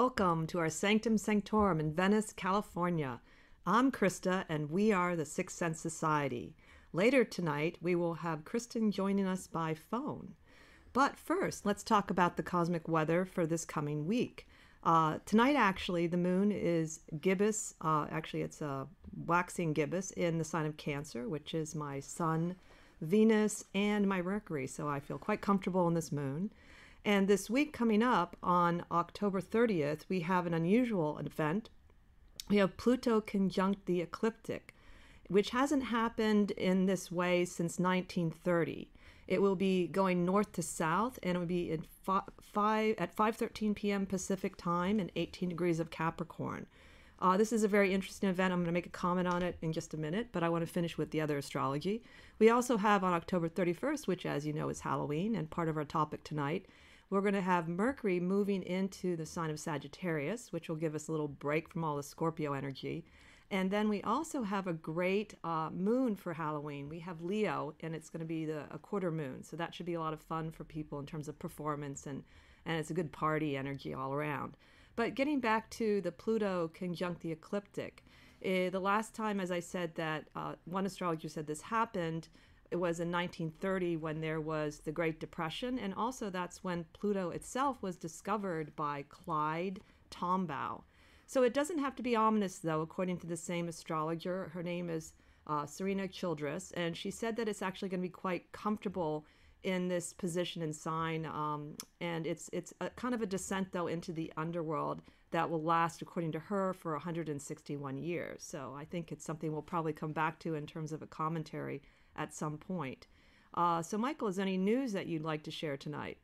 Welcome to our Sanctum Sanctorum in Venice, California. I'm Krista, and we are the Sixth Sense Society. Later tonight, we will have Kristen joining us by phone. But first, let's talk about the cosmic weather for this coming week. Uh, tonight, actually, the moon is gibbous. Uh, actually, it's a waxing gibbous in the sign of Cancer, which is my sun, Venus, and my Mercury. So I feel quite comfortable in this moon. And this week coming up on October 30th, we have an unusual event. We have Pluto conjunct the ecliptic, which hasn't happened in this way since 1930. It will be going north to south, and it will be in five at 5:13 p.m. Pacific time and 18 degrees of Capricorn. Uh, this is a very interesting event. I'm going to make a comment on it in just a minute, but I want to finish with the other astrology. We also have on October 31st, which, as you know, is Halloween, and part of our topic tonight we're going to have Mercury moving into the sign of Sagittarius, which will give us a little break from all the Scorpio energy. And then we also have a great uh, moon for Halloween. We have Leo, and it's going to be the, a quarter moon. So that should be a lot of fun for people in terms of performance, and, and it's a good party energy all around. But getting back to the Pluto conjunct the ecliptic, eh, the last time, as I said, that uh, one astrologer said this happened, it was in 1930 when there was the Great Depression, and also that's when Pluto itself was discovered by Clyde Tombaugh. So it doesn't have to be ominous, though, according to the same astrologer. Her name is uh, Serena Childress, and she said that it's actually going to be quite comfortable in this position and sign, um, and it's it's a, kind of a descent though into the underworld that will last, according to her, for 161 years. So I think it's something we'll probably come back to in terms of a commentary at some point. Uh, so, Michael, is there any news that you'd like to share tonight?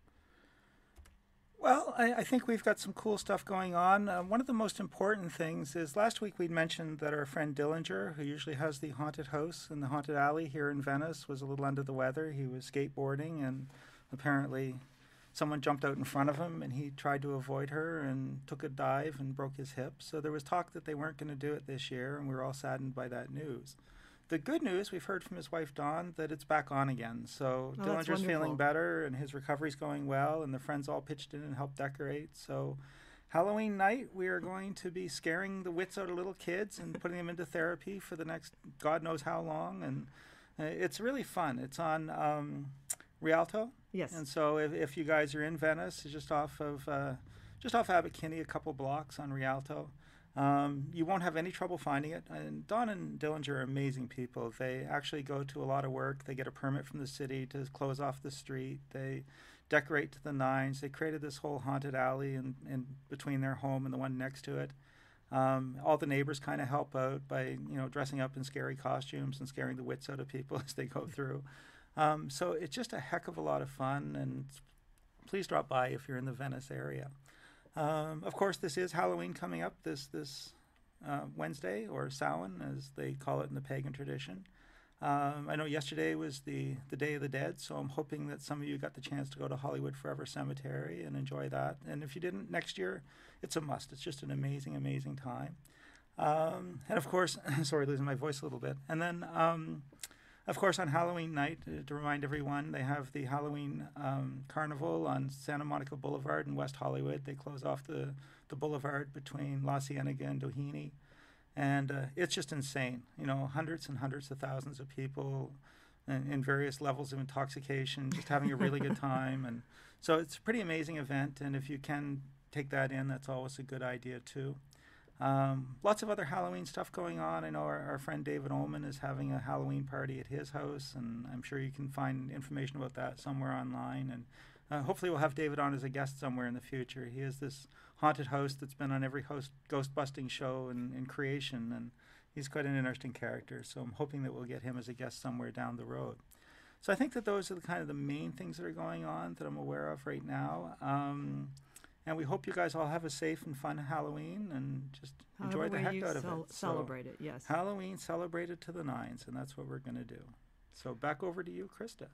Well, I, I, think we've got some cool stuff going on. Uh, one of the most important things is last week we'd mentioned that our friend Dillinger, who usually has the haunted house in the haunted alley here in Venice, was a little under the weather. He was skateboarding and apparently someone jumped out in front of him and he tried to avoid her and took a dive and broke his hip. So there was talk that they weren't going to do it this year, and we were all saddened by that news. The good news, we've heard from his wife Dawn that it's back on again. So oh, Dillinger's feeling better and his recovery's going well, and the friends all pitched in and helped decorate. So Halloween night, we are going to be scaring the wits out of little kids and putting them into therapy for the next God knows how long. And uh, it's really fun. It's on um, Rialto. Yes. And so if, if you guys are in Venice, it's just off of uh, just off Abbot Kinney, a couple blocks on Rialto. Um, you won't have any trouble finding it. And Dawn and Dillinger are amazing people. They actually go to a lot of work. They get a permit from the city to close off the street. They decorate to the nines. They created this whole haunted alley in, in between their home and the one next to it. Um, all the neighbors kind of help out by you know dressing up in scary costumes and scaring the wits out of people as they go through. Um, so it's just a heck of a lot of fun, and please drop by if you're in the Venice area. Um, of course, this is Halloween coming up this this uh, Wednesday, or Samhain, as they call it in the pagan tradition. Um, I know yesterday was the, the Day of the Dead, so I'm hoping that some of you got the chance to go to Hollywood Forever Cemetery and enjoy that. And if you didn't, next year, it's a must. It's just an amazing, amazing time. Um, and of course, sorry, losing my voice a little bit. And then um, of course, on Halloween night, uh, to remind everyone, they have the Halloween um, Carnival on Santa Monica Boulevard in West Hollywood. They close off the, the boulevard between La Cienega and Doheny. And uh, it's just insane. You know, hundreds and hundreds of thousands of people in, in various levels of intoxication, just having a really good time. And so it's a pretty amazing event. And if you can take that in, that's always a good idea, too. Um, lots of other Halloween stuff going on. I know our, our, friend David Ullman is having a Halloween party at his house, and I'm sure you can find information about that somewhere online. And uh, hopefully, we'll have David on as a guest somewhere in the future. He is this haunted host that's been on every host ghost busting show in creation, and he's quite an interesting character. So I'm hoping that we'll get him as a guest somewhere down the road. So I think that those are the kind of the main things that are going on that I'm aware of right now. Um, And we hope you guys all have a safe and fun Halloween and just enjoy the heck out of cel- it. So, Celebrate it, yes. Halloween celebrated to the nines, and that's what we're going to do. So back over to you, Krista.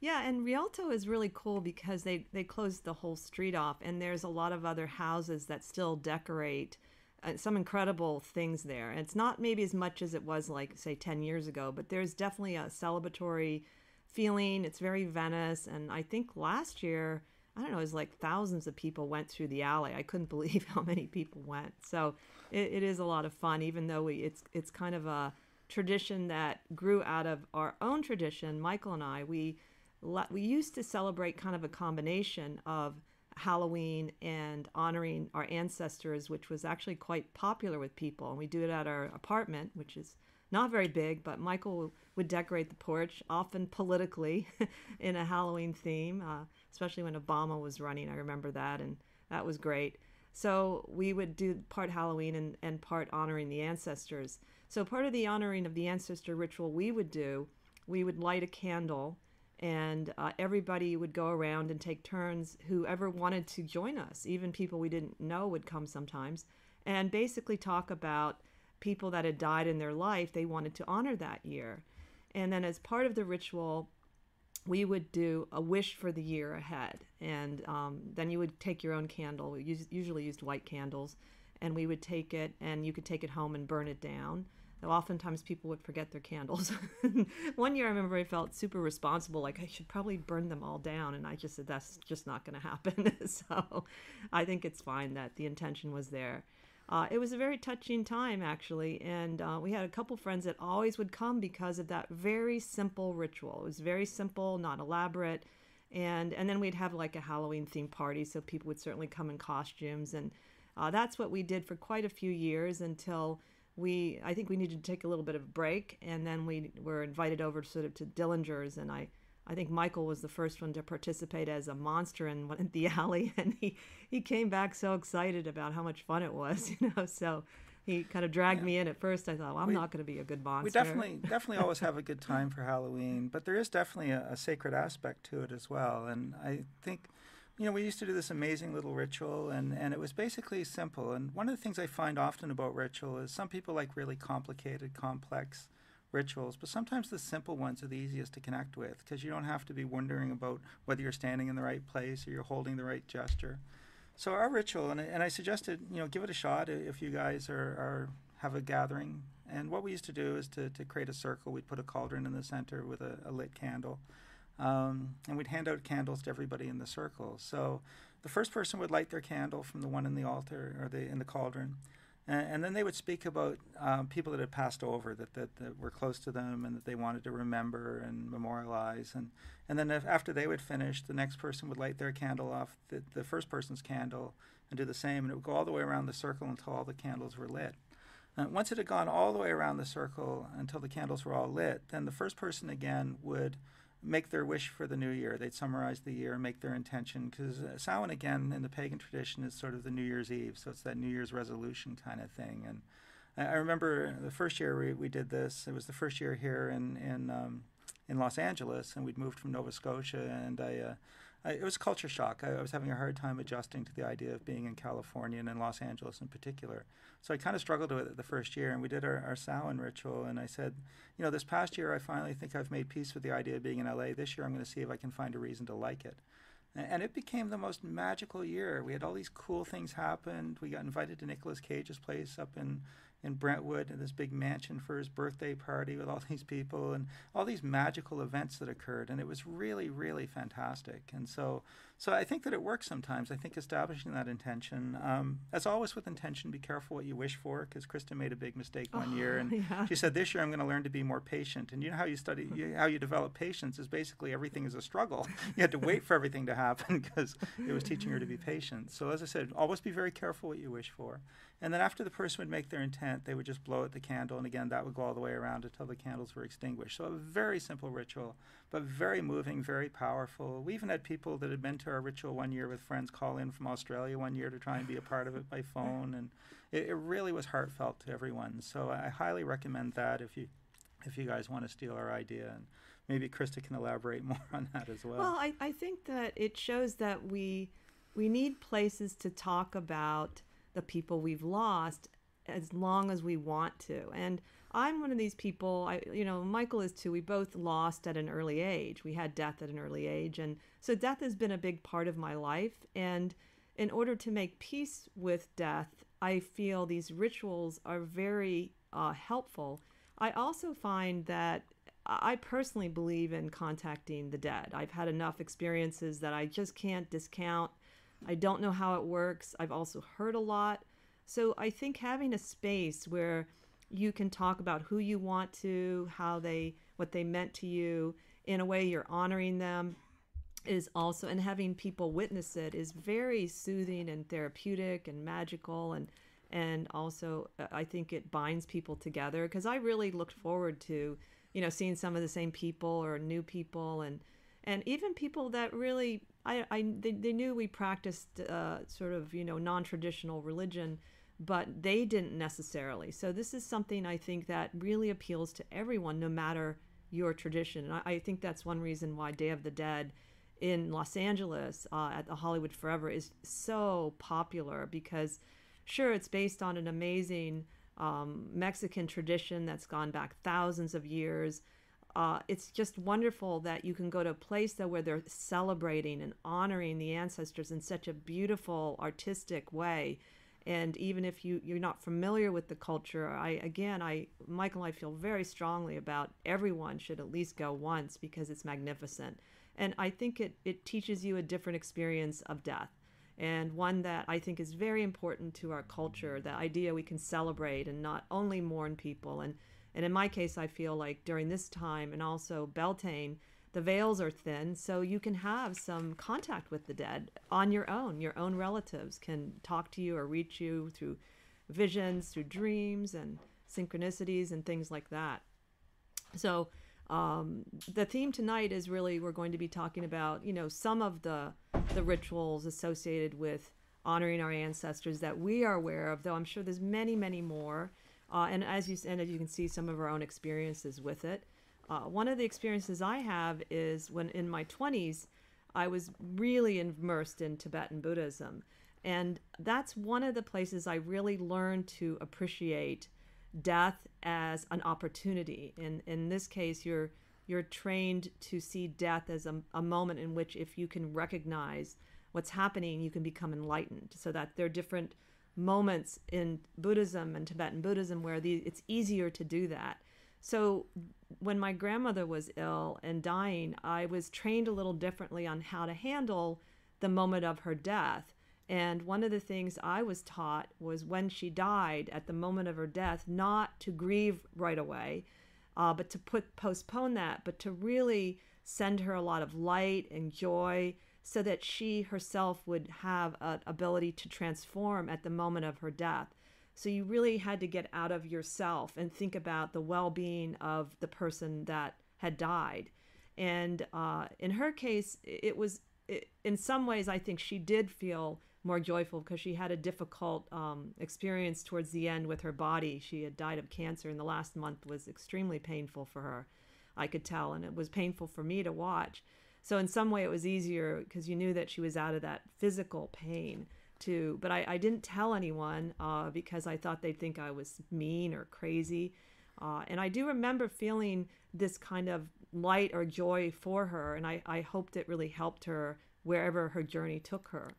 Yeah, and Rialto is really cool because they they closed the whole street off, and there's a lot of other houses that still decorate. Uh, some incredible things there. And it's not maybe as much as it was like say 10 years ago, but there's definitely a celebratory feeling. It's very Venice, and I think last year I don't know, it was like thousands of people went through the alley. I couldn't believe how many people went. So it, it is a lot of fun, even though we it's it's kind of a tradition that grew out of our own tradition. Michael and I we we used to celebrate kind of a combination of Halloween and honoring our ancestors, which was actually quite popular with people. And we do it at our apartment, which is not very big, but Michael would decorate the porch, often politically, in a Halloween theme, uh, especially when Obama was running. I remember that, and that was great. So we would do part Halloween and, and part honoring the ancestors. So part of the honoring of the ancestor ritual we would do, we would light a candle and uh, everybody would go around and take turns. Whoever wanted to join us, even people we didn't know would come sometimes, and basically talk about people that had died in their life they wanted to honor that year. And then, as part of the ritual, we would do a wish for the year ahead. And um, then you would take your own candle. We usually used white candles. And we would take it, and you could take it home and burn it down though oftentimes people would forget their candles. One year I remember I felt super responsible, like I should probably burn them all down, and I just said that's just not going to happen. so I think it's fine that the intention was there. Uh, it was a very touching time actually, and uh, we had a couple friends that always would come because of that very simple ritual. It was very simple, not elaborate, and and then we'd have like a Halloween themed party, so people would certainly come in costumes, and uh, that's what we did for quite a few years until we I think we needed to take a little bit of a break, and then we were invited over sort of to Dillinger's, and I I think Michael was the first one to participate as a monster in, in the alley, and he he came back so excited about how much fun it was, you know. So he kind of dragged yeah. me in at first. I thought, well, I'm we, not going to be a good monster. We definitely definitely always have a good time for Halloween, but there is definitely a, a sacred aspect to it as well, and I think you know, we used to do this amazing little ritual, and, and it was basically simple. And one of the things I find often about ritual is some people like really complicated, complex rituals, but sometimes the simple ones are the easiest to connect with because you don't have to be wondering about whether you're standing in the right place or you're holding the right gesture. So our ritual, and, and I suggested, you know, give it a shot if you guys are, are have a gathering. And what we used to do is to, to create a circle. We'd put a cauldron in the center with a, a lit candle um, and we'd hand out candles to everybody in the circle. So the first person would light their candle from the one in the altar or the in the cauldron, and, and then they would speak about um, people that had passed over that, that, that were close to them and that they wanted to remember and memorialize. And and then if, after they would finish, the next person would light their candle off the, the first person's candle and do the same, and it would go all the way around the circle until all the candles were lit. Uh, once it had gone all the way around the circle until the candles were all lit, then the first person again would make their wish for the new year. They'd summarize the year make their intention because uh, Samhain again in the pagan tradition is sort of the New Year's Eve, so it's that New Year's resolution kind of thing. And I, I remember the first year we, we did this. It was the first year here in in um, in Los Angeles, and we'd moved from Nova Scotia, and I. Uh, I, it was culture shock. I, I, was having a hard time adjusting to the idea of being in California and in Los Angeles in particular. So I kind of struggled with it the first year. And we did our, our Samhain ritual. And I said, you know, this past year I finally think I've made peace with the idea of being in LA. This year I'm going to see if I can find a reason to like it. And it became the most magical year. We had all these cool things happen. We got invited to Nicolas Cage's place up in in Brentwood in this big mansion for his birthday party with all these people and all these magical events that occurred. And it was really really fantastic. And so so I think that it works sometimes. I think establishing that intention um, as always with intention be careful what you wish for because Krista made a big mistake one oh, year and yeah. she said this year I'm going to learn to be more patient. And you know how you study you, how you develop patience is basically everything is a struggle. You had to wait for everything to happen because it was teaching her to be patient. So as I said always be very careful what you wish for. And then after the person would make their intent, they would just blow out the candle, and again, that would go all the way around until the candles were extinguished. So a very simple ritual, but very moving, very powerful. We even had people that had been to our ritual one year with friends call in from Australia one year to try and be a part of it by phone, and it, it really was heartfelt to everyone. So I highly recommend that if you if you guys want to steal our idea and maybe Krista can elaborate more on that as well. Well, I, I think that it shows that we we need places to talk about the people we've lost as long as we want to. And I'm one of these people, I you know, Michael is too. We both lost at an early age. We had death at an early age and so death has been a big part of my life and in order to make peace with death, I feel these rituals are very uh, helpful. I also find that I personally believe in contacting the dead. I've had enough experiences that I just can't discount. I don't know how it works. I've also heard a lot. So I think having a space where you can talk about who you want to, how they, what they meant to you, in a way you're honoring them, is also, and having people witness it is very soothing and therapeutic and magical. And and also I think it binds people together. Because I really looked forward to you know seeing some of the same people or new people. And and even people that really I, I they, they knew we practiced uh, sort of you know non-traditional religion but they didn't necessarily so this is something I think that really appeals to everyone no matter your tradition and I, I think that's one reason why Day of the Dead in Los Angeles uh, at the Hollywood Forever is so popular because, sure, it's based on an amazing um, Mexican tradition that's gone back thousands of years. Uh, it's just wonderful that you can go to a place that where they're celebrating and honoring the ancestors in such a beautiful, artistic way. And even if you, you're not familiar with the culture, I again, I Michael, I feel very strongly about everyone should at least go once because it's magnificent. And I think it, it teaches you a different experience of death and one that I think is very important to our culture the idea we can celebrate and not only mourn people. And, and in my case, I feel like during this time and also Beltane, the veils are thin, so you can have some contact with the dead on your own. Your own relatives can talk to you or reach you through visions, through dreams, and synchronicities, and things like that. So, um, the theme tonight is really we're going to be talking about you know some of the the rituals associated with honoring our ancestors that we are aware of though i'm sure there's many many more uh, and as you and as you can see some of our own experiences with it uh, one of the experiences i have is when in my 20s i was really immersed in tibetan buddhism and that's one of the places i really learned to appreciate death as an opportunity. In in this case, you're you're trained to see death as a, a moment in which if you can recognize what's happening, you can become enlightened. So that there are different moments in Buddhism and Tibetan Buddhism where the, it's easier to do that. So when my grandmother was ill and dying, I was trained a little differently on how to handle the moment of her death. And one of the things I was taught was when she died, at the moment of her death, not to grieve right away, uh, but to put postpone that, but to really send her a lot of light and joy, so that she herself would have an ability to transform at the moment of her death. So you really had to get out of yourself and think about the well-being of the person that had died. And uh, in her case, it was it, in some ways I think she did feel more joyful because she had a difficult um, experience towards the end with her body. She had died of cancer, and the last month was extremely painful for her. I could tell, and it was painful for me to watch. So in some way, it was easier because you knew that she was out of that physical pain too. But I, I didn't tell anyone uh, because I thought they'd think I was mean or crazy. Uh, and I do remember feeling this kind of light or joy for her, and I, I hoped it really helped her wherever her journey took her.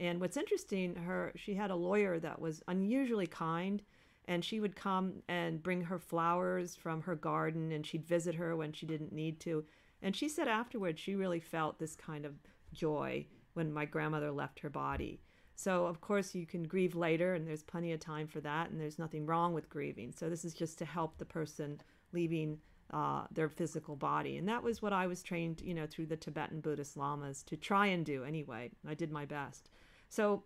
And what's interesting, her she had a lawyer that was unusually kind, and she would come and bring her flowers from her garden, and she'd visit her when she didn't need to. And she said afterwards she really felt this kind of joy when my grandmother left her body. So of course you can grieve later, and there's plenty of time for that, and there's nothing wrong with grieving. So this is just to help the person leaving uh, their physical body, and that was what I was trained, you know, through the Tibetan Buddhist lamas to try and do anyway. I did my best. So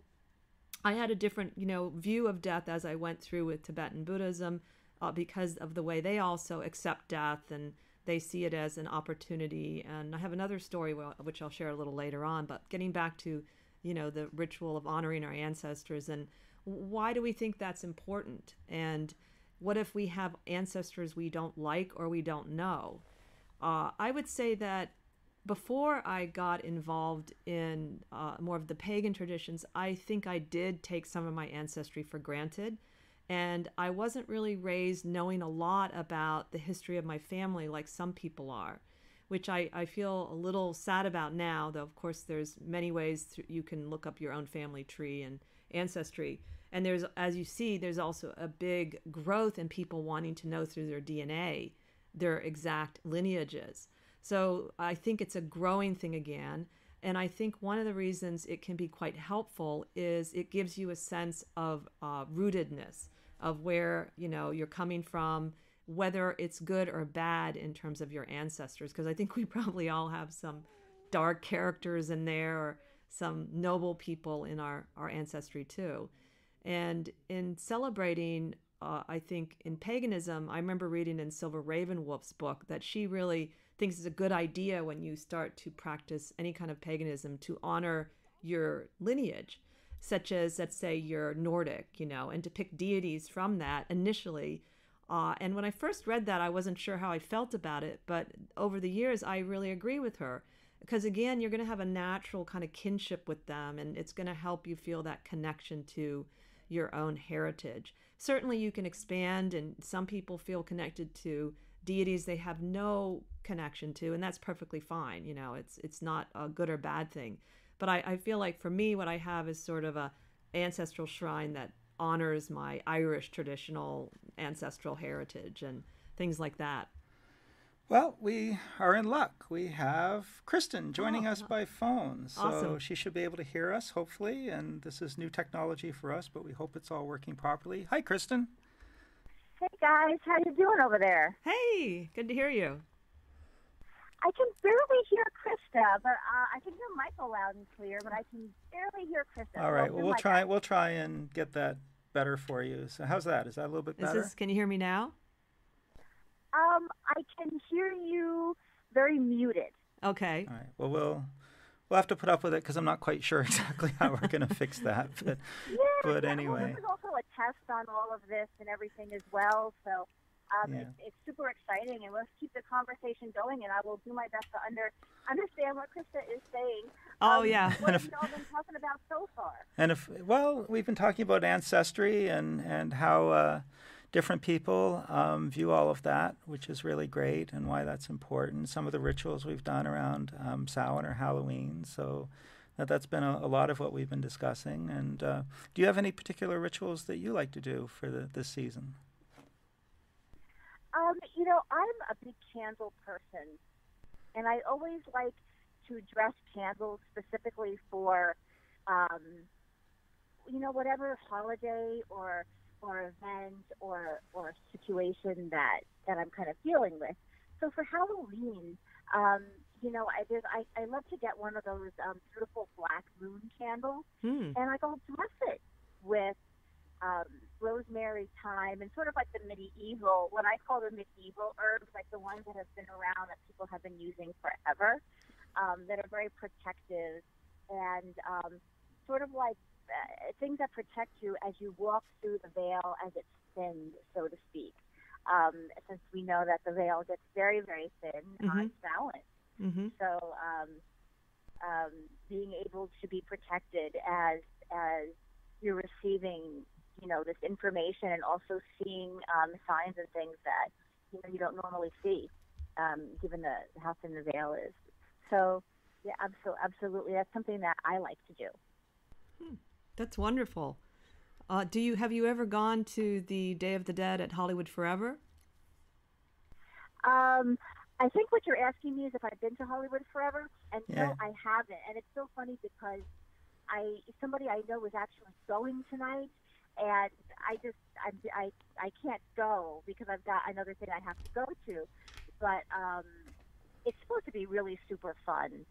I had a different, you know, view of death as I went through with Tibetan Buddhism uh, because of the way they also accept death and they see it as an opportunity. And I have another story which I'll share a little later on. But getting back to, you know, the ritual of honoring our ancestors and why do we think that's important? And what if we have ancestors we don't like or we don't know? Uh, I would say that before I got involved in uh, more of the pagan traditions, I think I did take some of my ancestry for granted. And I wasn't really raised knowing a lot about the history of my family like some people are, which I, I feel a little sad about now, though, of course, there's many ways you can look up your own family tree and ancestry. And there's, as you see, there's also a big growth in people wanting to know through their DNA their exact lineages. So I think it's a growing thing again. And I think one of the reasons it can be quite helpful is it gives you a sense of uh, rootedness of where you know you're coming from, whether it's good or bad in terms of your ancestors. Because I think we probably all have some dark characters in there, or some noble people in our our ancestry too. And in celebrating, uh, I think in paganism, I remember reading in Silver Ravenwolf's book that she really thinks it's a good idea when you start to practice any kind of paganism to honor your lineage, such as, let's say, you're Nordic, you know, and to pick deities from that initially. Uh, and when I first read that, I wasn't sure how I felt about it, but over the years, I really agree with her. Because again, you're going to have a natural kind of kinship with them, and it's going to help you feel that connection to your own heritage. Certainly, you can expand, and some people feel connected to deities they have no connection to, and that's perfectly fine. You know, it's it's not a good or bad thing. But I, I feel like for me, what I have is sort of a ancestral shrine that honors my Irish traditional ancestral heritage and things like that. Well, we are in luck. We have Kristen joining oh, us by phone. So awesome. she should be able to hear us, hopefully. And this is new technology for us, but we hope it's all working properly. Hi, Kristen. Hey, guys. How you doing over there? Hey, good to hear you. I can barely hear Krista, but uh, I can hear Michael loud and clear, but I can barely hear Krista. All right. Well, we'll try. We'll try and get that better for you. So, how's that? Is that a little bit better? This, can you hear me now? Um, I can hear you very muted. Okay. All right. Well, we'll we'll have to put up with it because I'm not quite sure exactly how we're going to fix that. But yeah, but yeah. anyway. Well, there's also a test on all of this and everything as well. So um, Yeah. it's, it's super exciting, and let's keep the conversation going. And I will do my best to under understand what Krista is saying. Oh, Um, yeah. What have y'all been talking about so far? And if well, we've been talking about ancestry and and how uh, different people um, view all of that, which is really great, and why that's important. Some of the rituals we've done around um, Samhain or Halloween, so that that's been a, a lot of what we've been discussing. And uh, do you have any particular rituals that you like to do for the, this season? Um, you know, I'm a big candle person, and I always like to dress candles specifically for, um, you know, whatever holiday or or event or or situation that that I'm kind of dealing with. So for Halloween, um, you know, I did. I, I love to get one of those um, beautiful black moon candles, Hmm. and I go dress it with um, rosemary, thyme, and sort of like the medieval, what I call the medieval herbs, like the ones that have been around that people have been using forever, um, that are very protective and um, sort of like uh, things that protect you as you walk through the veil as it thins, so to speak. Um, since we know that the veil gets very, very thin on Samhain. Mm-hmm. So um, um, being able to be protected as as you're receiving, you know, this information and also seeing um, signs and things that you know you don't normally see, um, given the how thin the veil is. So yeah, absolutely, absolutely, that's something that I like to do. That's wonderful. Uh, do you have you ever gone to the Day of the Dead at Hollywood Forever? Um, I think what you're asking me is if I've been to Hollywood forever, and Yeah. no, I haven't. And it's so funny because I somebody I know is actually going tonight, and I just I I, I can't go because I've got another thing I have to go to. But um, it's supposed to be really super fun.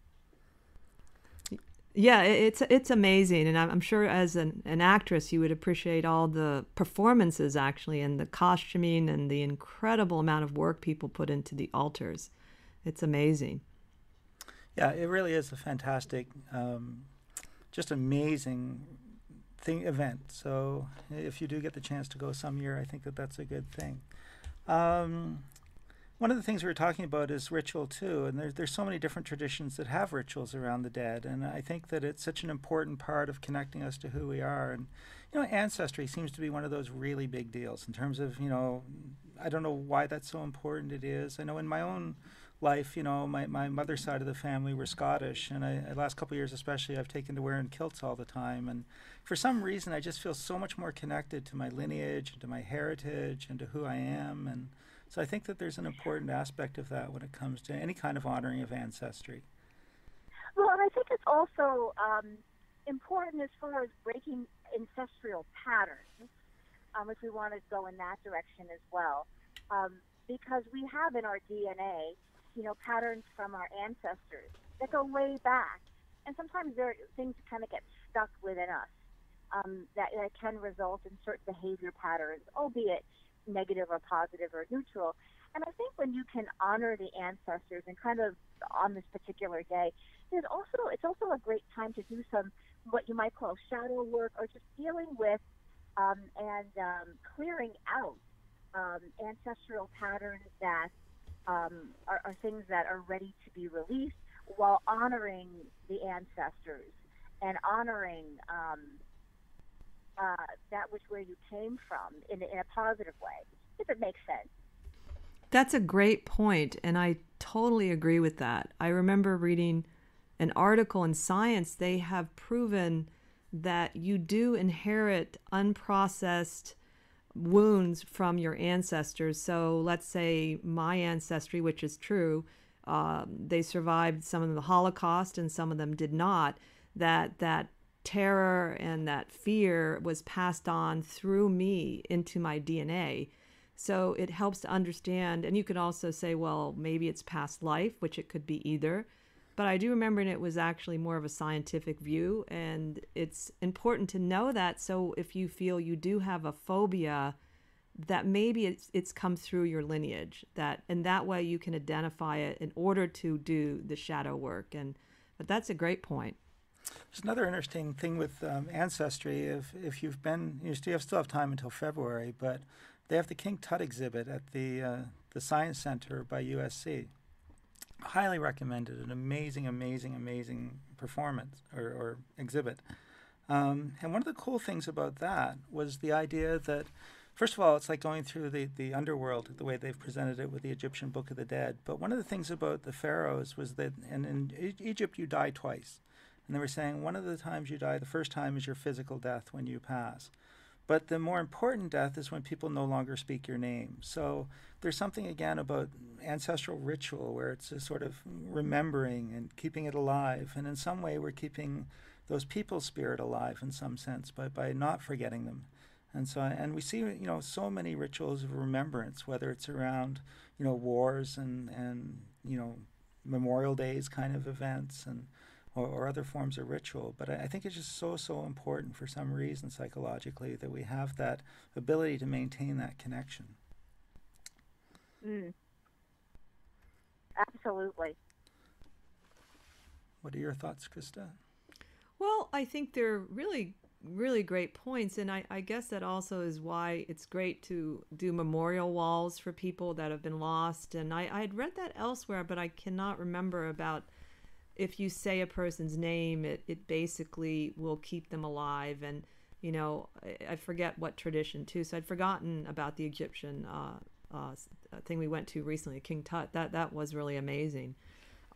Yeah, it's it's amazing, and I'm I'm sure as an, an actress you would appreciate all the performances actually, and the costuming, and the incredible amount of work people put into the altars. It's amazing. Yeah, it really is a fantastic, um, just amazing thing event. So if you do get the chance to go some year, I think that that's a good thing. Um, one of the things we were talking about is ritual too, and there's there's so many different traditions that have rituals around the dead, and I think that it's such an important part of connecting us to who we are. And you know, ancestry seems to be one of those really big deals in terms of you know, I don't know why that's so important. It is. I know in my own life, you know, my, my mother's side of the family were Scottish, and I, the last couple years especially, I've taken to wearing kilts all the time, and for some reason, I just feel so much more connected to my lineage, and to my heritage, and to who I am, and so I think that there's an important aspect of that when it comes to any kind of honoring of ancestry. Well, and I think it's also um, important as far as breaking ancestral patterns, um, if we want to go in that direction as well, um, because we have in our DNA, you know, patterns from our ancestors that go way back, and sometimes there are things that kind of get stuck within us um, that, that can result in certain behavior patterns, albeit negative or positive or neutral. And I think when you can honor the ancestors and kind of on this particular day, there's also it's also a great time to do some what you might call shadow work or just dealing with um, and um, clearing out um, ancestral patterns that um, are, are things that are ready to be released while honoring the ancestors and honoring um, uh, that which where you came from in, in a positive way, if it makes sense. That's a great point, and I totally agree with that. I remember reading an article in Science, they have proven that you do inherit unprocessed wounds from your ancestors. So let's say my ancestry, which is true, uh, they survived some of the Holocaust and some of them did not. That that terror and that fear was passed on through me into my DNA. So it helps to understand. And you could also say, well, maybe it's past life, which it could be either. But I do remember it was actually more of a scientific view. And it's important to know that. So if you feel you do have a phobia, that maybe it's, it's come through your lineage that and that way you can identify it in order to do the shadow work and but that's a great point there's another interesting thing with um, ancestry. If if you've been, you still have, still have time until February, but they have the King Tut exhibit at the uh, the Science Center by USC. Highly recommended. An amazing, amazing, amazing performance or, or exhibit. Um, and one of the cool things about that was the idea that, first of all, it's like going through the, the underworld, the way they've presented it with the Egyptian Book of the Dead. But one of the things about the pharaohs was that, and in Egypt, you die twice. And they were saying one of the times you die, the first time is your physical death when you pass. But the more important death is when people no longer speak your name. So there's something again about ancestral ritual where it's a sort of remembering and keeping it alive. And in some way, we're keeping those people's spirit alive in some sense by, by not forgetting them. And so, and we see, you know, so many rituals of remembrance, whether it's around, you know, wars and, and you know, Memorial Days kind of events and or, or other forms of ritual. But I, I think it's just so, so important for some reason psychologically that we have that ability to maintain that connection. Mm. Absolutely. What are your thoughts, Krista? Well, I think they're really, really great points. And I, I, guess that also is why it's great to do memorial walls for people that have been lost. And I, I had read that elsewhere, but I cannot remember about if you say a person's name, it, it basically will keep them alive. And, you know, I, I forget what tradition too. So I'd forgotten about the Egyptian uh, uh, thing we went to recently, King Tut. That, that was really amazing.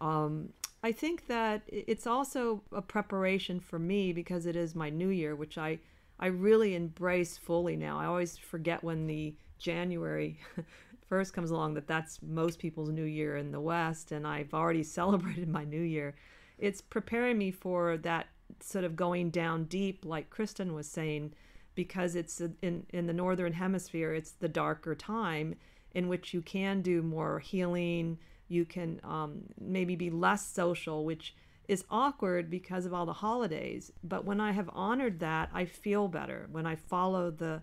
Um, I think that it's also a preparation for me because it is my new year, which I, I really embrace fully now. I always forget when the January first comes along that that's most people's new year in the West, and I've already celebrated my new year. It's preparing me for that sort of going down deep, like Kristen was saying, because it's in in the northern hemisphere. It's the darker time in which you can do more healing. You can um, maybe be less social, which is awkward because of all the holidays. But when I have honored that, I feel better when I follow the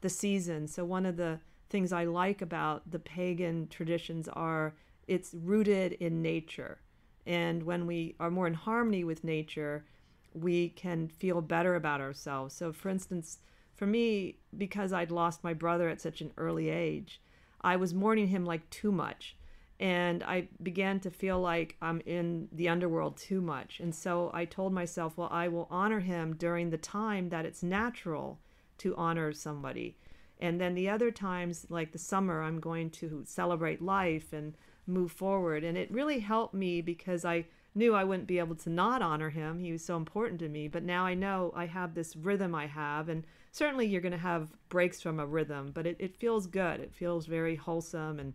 the season. So one of the things I like about the pagan traditions are it's rooted in nature. And when we are more in harmony with nature, we can feel better about ourselves. So, for instance, for me, because I'd lost my brother at such an early age, I was mourning him like too much. And I began to feel like I'm in the underworld too much. And so I told myself, well, I will honor him during the time that it's natural to honor somebody. And then the other times, like the summer, I'm going to celebrate life and move forward. And it really helped me because I knew I wouldn't be able to not honor him. He was so important to me. But now I know I have this rhythm I have. And certainly you're going to have breaks from a rhythm, but it, it feels good. It feels very wholesome. And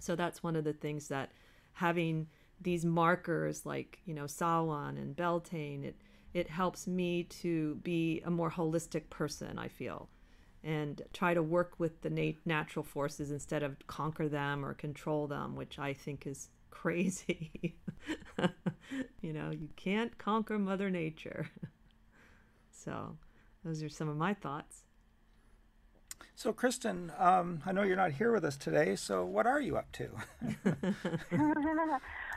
so that's one of the things that having these markers like, you know, Samhain and Beltane, it, it helps me to be a more holistic person, I feel and try to work with the nat- natural forces instead of conquer them or control them, which I think is crazy. you know, you can't conquer Mother Nature. so, those are some of my thoughts. So, Kristen, um, I know you're not here with us today, so what are you up to?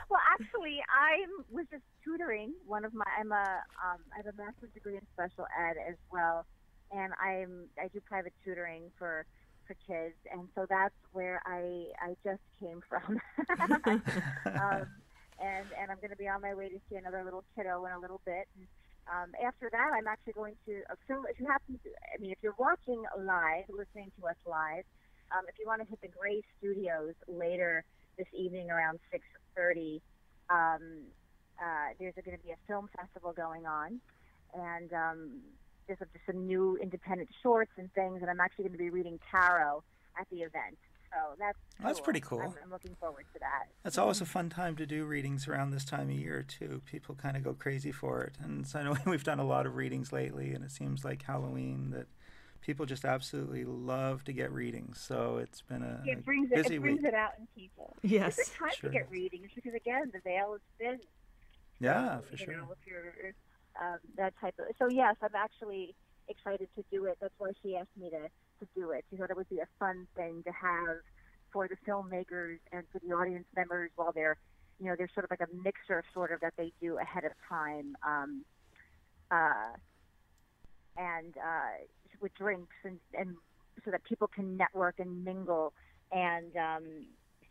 well, actually, I was just tutoring one of my. I'm a. Um, I have a master's degree in special ed as well, and I'm I do private tutoring for for kids, and so that's where I I just came from. um, and and I'm going to be on my way to see another little kiddo in a little bit. And, um, after that, I'm actually going to. Uh, so if you happen to, I mean, if you're watching live, listening to us live, um, if you want to hit the Gray Studios later this evening around 6:30, um, uh, there's going to be a film festival going on, and um, there's just some new independent shorts and things, and I'm actually going to be reading tarot at the event. So that's cool. that's pretty cool. I'm, I'm, looking forward to that. That's always a fun time to do readings around this time of year too. People kind of go crazy for it, and so I know we've done a lot of readings lately, and it seems like Halloween that people just absolutely love to get readings. So it's been a, it brings busy it, it brings week. it out in people. Yes, it's a time sure. to get readings because again, the veil is thin. Yeah, so, for sure. Know, if you're um, that type of so yes, I'm actually excited to do it. That's why she asked me to, to do it. She thought it would be a fun thing to have for the filmmakers and for the audience members while they're, you know, there's sort of like a mixer sort of that they do ahead of time. Um, uh, and uh, with drinks and, and so that people can network and mingle. And um,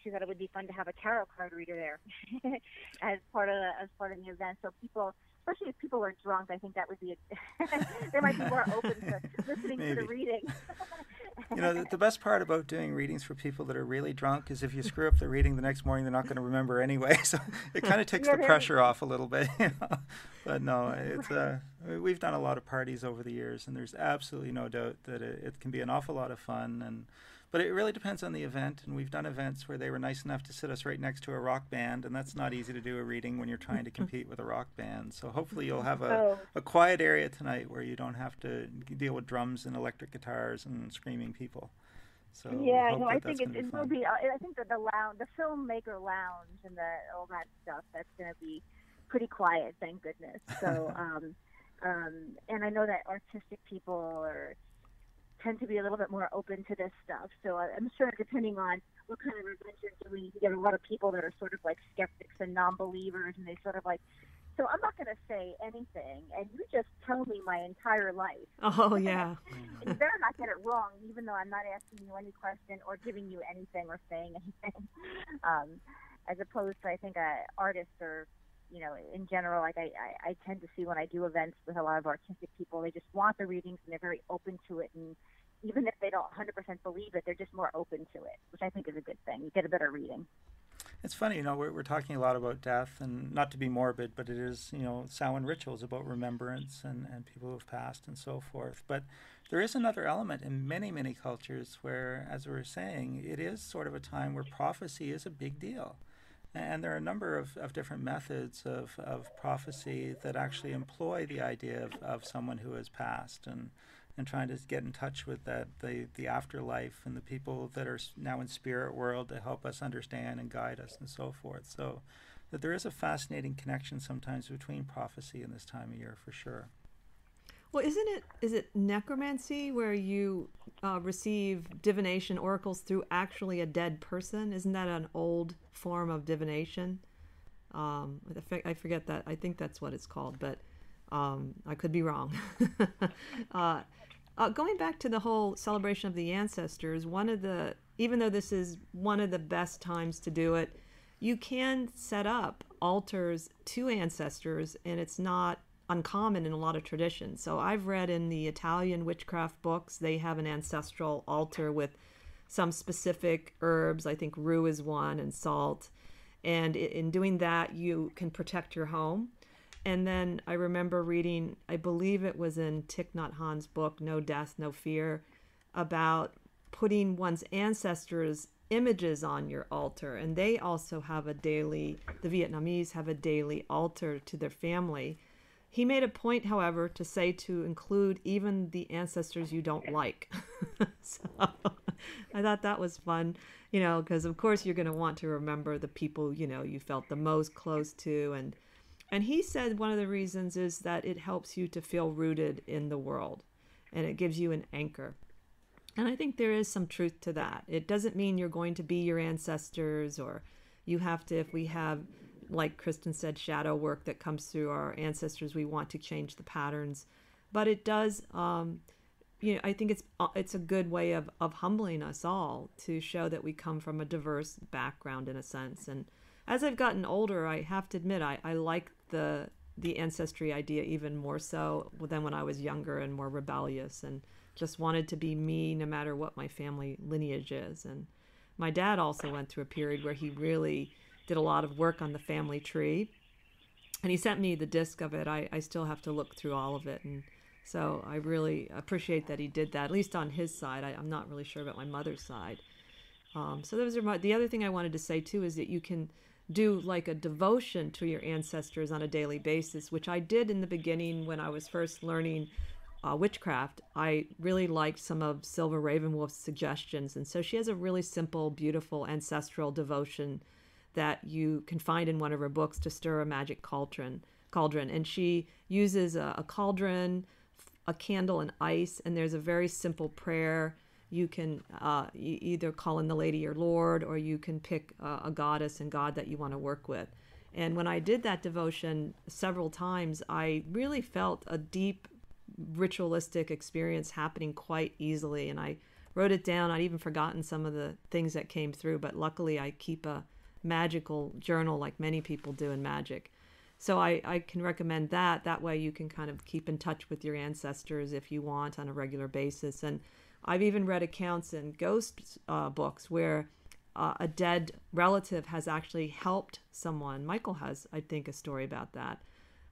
she thought it would be fun to have a tarot card reader there as part of the, as part of the event. So people especially if people are drunk, I think that would be a, they might be more open to listening Maybe. to the reading. You know, the, the best part about doing readings for people that are really drunk is if you screw up the reading the next morning, they're not going to remember anyway. So it kind of takes Yeah, the pressure off a little bit. You know? But no, it's uh, we've done a lot of parties over the years, and there's absolutely no doubt that it, it can be an awful lot of fun. And but it really depends on the event. And we've done events where they were nice enough to sit us right next to a rock band, and that's not easy to do a reading when you're trying to compete with a rock band. So hopefully you'll have a Oh. a quiet area tonight where you don't have to deal with drums and electric guitars and screaming people. So yeah, no, I think it, it will be. uh, I think that the lounge, the filmmaker lounge, and the all that stuff, that's going to be pretty quiet. Thank goodness. So, um, um, and I know that artistic people are tend to be a little bit more open to this stuff. So I'm sure, depending on what kind of event you're doing, you get a lot of people that are sort of like skeptics and non-believers, and they sort of like. So I'm not going to say anything, and you just tell me my entire life. Oh, yeah. You better not get it wrong, even though I'm not asking you any question or giving you anything or saying anything. Um, as opposed to, I think, uh, artists or, you know, in general, like I, I, I tend to see when I do events with a lot of artistic people, they just want the readings and they're very open to it. And even if they don't 100% believe it, they're just more open to it, which I think is a good thing. You get a better reading. It's funny, you know, we're, we're talking a lot about death, and not to be morbid, but it is, you know, Samhain rituals about remembrance and, and people who have passed and so forth. But there is another element in many, many cultures where, as we were saying, it is sort of a time where prophecy is a big deal. And there are a number of, of different methods of, of prophecy that actually employ the idea of, of someone who has passed and, and trying to get in touch with that the, the afterlife and the people that are now in spirit world to help us understand and guide us and so forth. So that there is a fascinating connection sometimes between prophecy and this time of year for sure. Well, isn't it is it necromancy where you uh, receive divination oracles through actually a dead person? Isn't that an old form of divination? Um, I I forget that. I think that's what it's called, but um, I could be wrong. uh, uh, going back to the whole celebration of the ancestors, one of the even though this is one of the best times to do it, you can set up altars to ancestors, and it's not uncommon in a lot of traditions. So I've read in the Italian witchcraft books, they have an ancestral altar with some specific herbs. I think rue is one, and salt. And in doing that, you can protect your home. And then I remember reading, I believe it was in Thich Nhat Hanh's book, No Death, No Fear, about putting one's ancestors' images on your altar. And they also have a daily, the Vietnamese have a daily altar to their family. He made a point, however, to say to include even the ancestors you don't like. so I thought that was fun, you know, because of course you're going to want to remember the people, you know, you felt the most close to. And, and he said one of the reasons is that it helps you to feel rooted in the world and it gives you an anchor. And I think there is some truth to that. It doesn't mean you're going to be your ancestors or you have to, if we have, like Kristen said, shadow work that comes through our ancestors, we want to change the patterns. But it does, um, you know, I think it's uh, it's a good way of, of humbling us all to show that we come from a diverse background in a sense. And as I've gotten older, I have to admit I, I like the the ancestry idea even more so than when I was younger and more rebellious and just wanted to be me no matter what my family lineage is. And my dad also went through a period where he really did a lot of work on the family tree. And he sent me the disc of it. I, I still have to look through all of it. And so I really appreciate that he did that, at least on his side. I, am not really sure about my mother's side. Um, so those are my, the other thing I wanted to say too is that you can do like a devotion to your ancestors on a daily basis, which I did in the beginning when I was first learning uh, witchcraft, I really liked some of Silver Ravenwolf's suggestions. And so she has a really simple, beautiful ancestral devotion that you can find in one of her books to stir a magic cauldron. Cauldron, and she uses a, a cauldron, a candle, and ice. And there's a very simple prayer. You can uh, either call in the Lady or Lord, or you can pick a, a goddess and god that you want to work with. And when I did that devotion several times, I really felt a deep ritualistic experience happening quite easily. And I wrote it down. I'd even forgotten some of the things that came through, but luckily I keep a magical journal like many people do in magic. So I, I can recommend that. That way you can kind of keep in touch with your ancestors if you want on a regular basis. And I've even read accounts in ghost uh, books where uh, a dead relative has actually helped someone. Michael has, I think, a story about that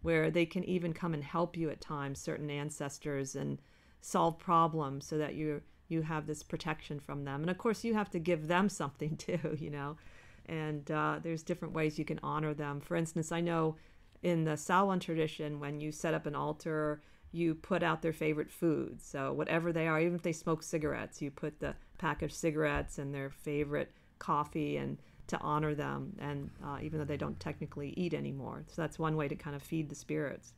where they can even come and help you at times, certain ancestors, and solve problems so that you you have this protection from them. And of course, you have to give them something too, you know. And uh, there's different ways you can honor them. For instance, I know in the Samhain tradition, when you set up an altar, you put out their favorite foods. So whatever they are, even if they smoke cigarettes, you put the pack of cigarettes and their favorite coffee and to honor them, and uh, even though they don't technically eat anymore. So that's one way to kind of feed the spirits.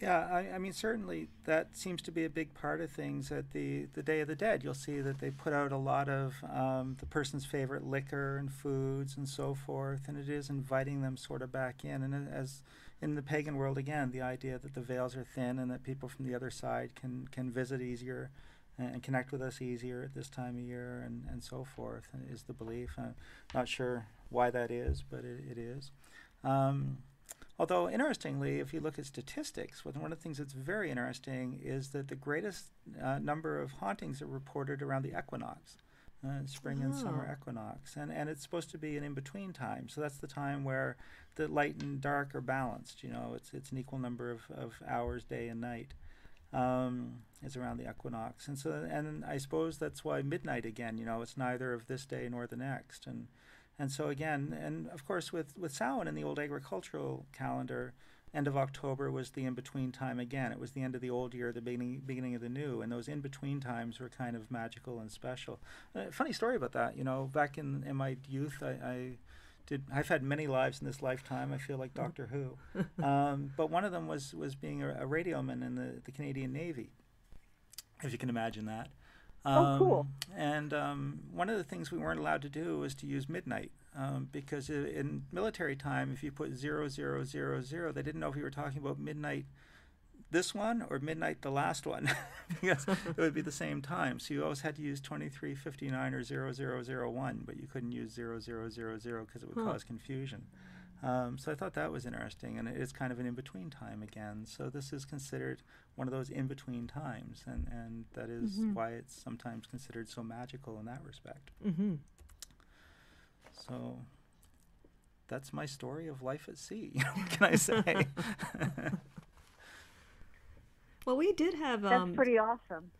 Yeah, I, I, mean, certainly that seems to be a big part of things. At the, the Day of the Dead, you'll see that they put out a lot of um, the person's favorite liquor and foods and so forth, and it is inviting them sort of back in. And as in the pagan world, again, the idea that the veils are thin and that people from the other side can, can visit easier and connect with us easier at this time of year and, and so forth is the belief. I'm not sure why that is, but it, it is. Um, although, interestingly, if you look at statistics, one of the things that's very interesting is that the greatest uh, number of hauntings are reported around the equinox. Uh, spring oh. and summer oh. equinox, and and it's supposed to be an in between time. So that's the time where the light and dark are balanced. You know, it's it's an equal number of, of hours, day and night um, is around the equinox, and so and I suppose that's why midnight again. You know, it's neither of this day nor the next, and and so again, and of course with with Samhain in the old agricultural calendar, end of October was the in between time again. It was the end of the old year, the beginning beginning of the new, and those in between times were kind of magical and special. Uh, funny story about that, you know, back in in my youth, I, I did I've had many lives in this lifetime. I feel like Doctor Who, um, but one of them was was being a, a radioman in the, the Canadian Navy, if you can imagine that. Um, oh, cool! Um, and um, one of the things we weren't allowed to do was to use midnight um, because in military time, if you put zero zero zero zero, they didn't know if you were talking about midnight this one or midnight the last one because it would be the same time. So you always had to use 2359 or 0001, but you couldn't use 0000 because it would Huh. cause confusion. Um, so I thought that was interesting, and it is kind of an in-between time again. So this is considered one of those in-between times, and, and that is Mhm. why it's sometimes considered so magical in that respect. Mm-hmm. So that's my story of life at sea. what can I say? Well, we did have. That's Um, pretty awesome.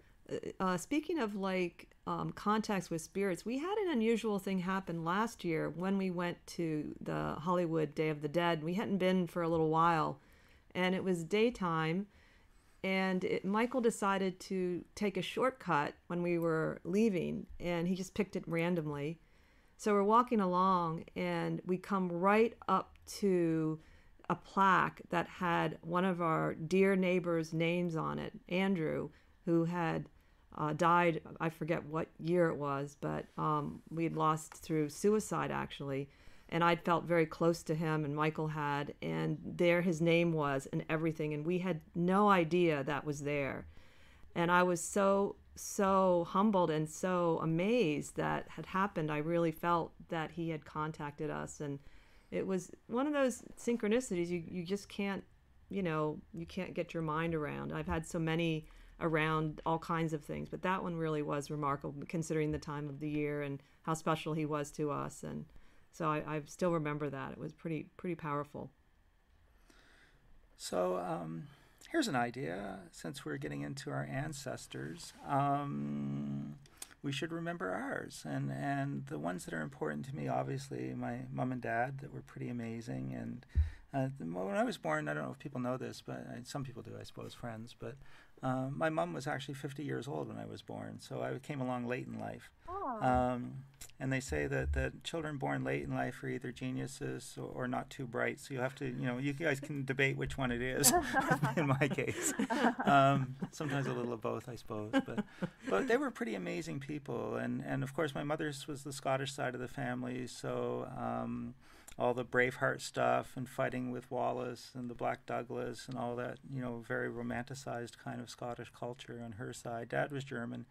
uh, speaking of like um, contacts with spirits, we had an unusual thing happen last year when we went to the Hollywood Day of the Dead. We hadn't been for a little while, and it was daytime. And it, Michael decided to take a shortcut when we were leaving, and he just picked it randomly. So we're walking along, and we come right up to a plaque that had one of our dear neighbors' names on it, Andrew, who had uh, died. I forget what year it was, but um, we had lost through suicide actually. And I'd felt very close to him, and Michael had, and there his name was, and everything. And we had no idea that was there. And I was so, so humbled and so amazed that had happened. I really felt that he had contacted us. And it was one of those synchronicities you, you just can't, you know, you can't get your mind around. I've had so many around all kinds of things, but that one really was remarkable considering the time of the year and how special he was to us. And so I, I still remember that. It was pretty, pretty powerful. So um, here's an idea. Since we're getting into our ancestors, um, we should remember ours, and and the ones that are important to me. Obviously, my mom and dad that were pretty amazing. And uh, when I was born, I don't know if people know this, but uh, some people do, I suppose, friends. But um, my mom was actually 50 years old when I was born, so I came along late in life. Oh, Um, and they say that, that children born late in life are either geniuses or, or not too bright. So you have to, you know, you guys can debate which one it is. in my case, um, sometimes a little of both, I suppose. But but they were pretty amazing people, and and of course my mother's was the Scottish side of the family, so. All the Braveheart stuff and fighting with Wallace and the Black Douglas and all that, you know, very romanticized kind of Scottish culture on her side. Dad was German,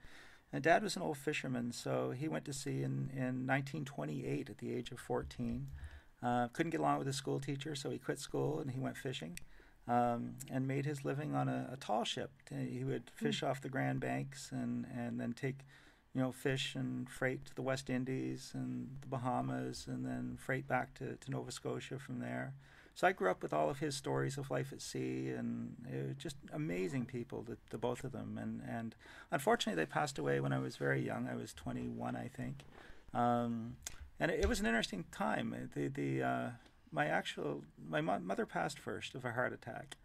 and Dad was an old fisherman, so he went to sea in, in 1928 at the age of 14. Uh, couldn't get along with his school teacher, so he quit school and he went fishing um, and made his living on a, a tall ship. He would fish off the Grand Banks and, and then take, you know, fish and freight to the West Indies and the Bahamas and then freight back to, to Nova Scotia from there. So I grew up with all of his stories of life at sea, and it was just amazing people, the, the both of them. And, and unfortunately, they passed away when I was very young. I was 21, I think. Um, and it, it was an interesting time. The, the, uh, my actual, my mo- mother passed first of a heart attack.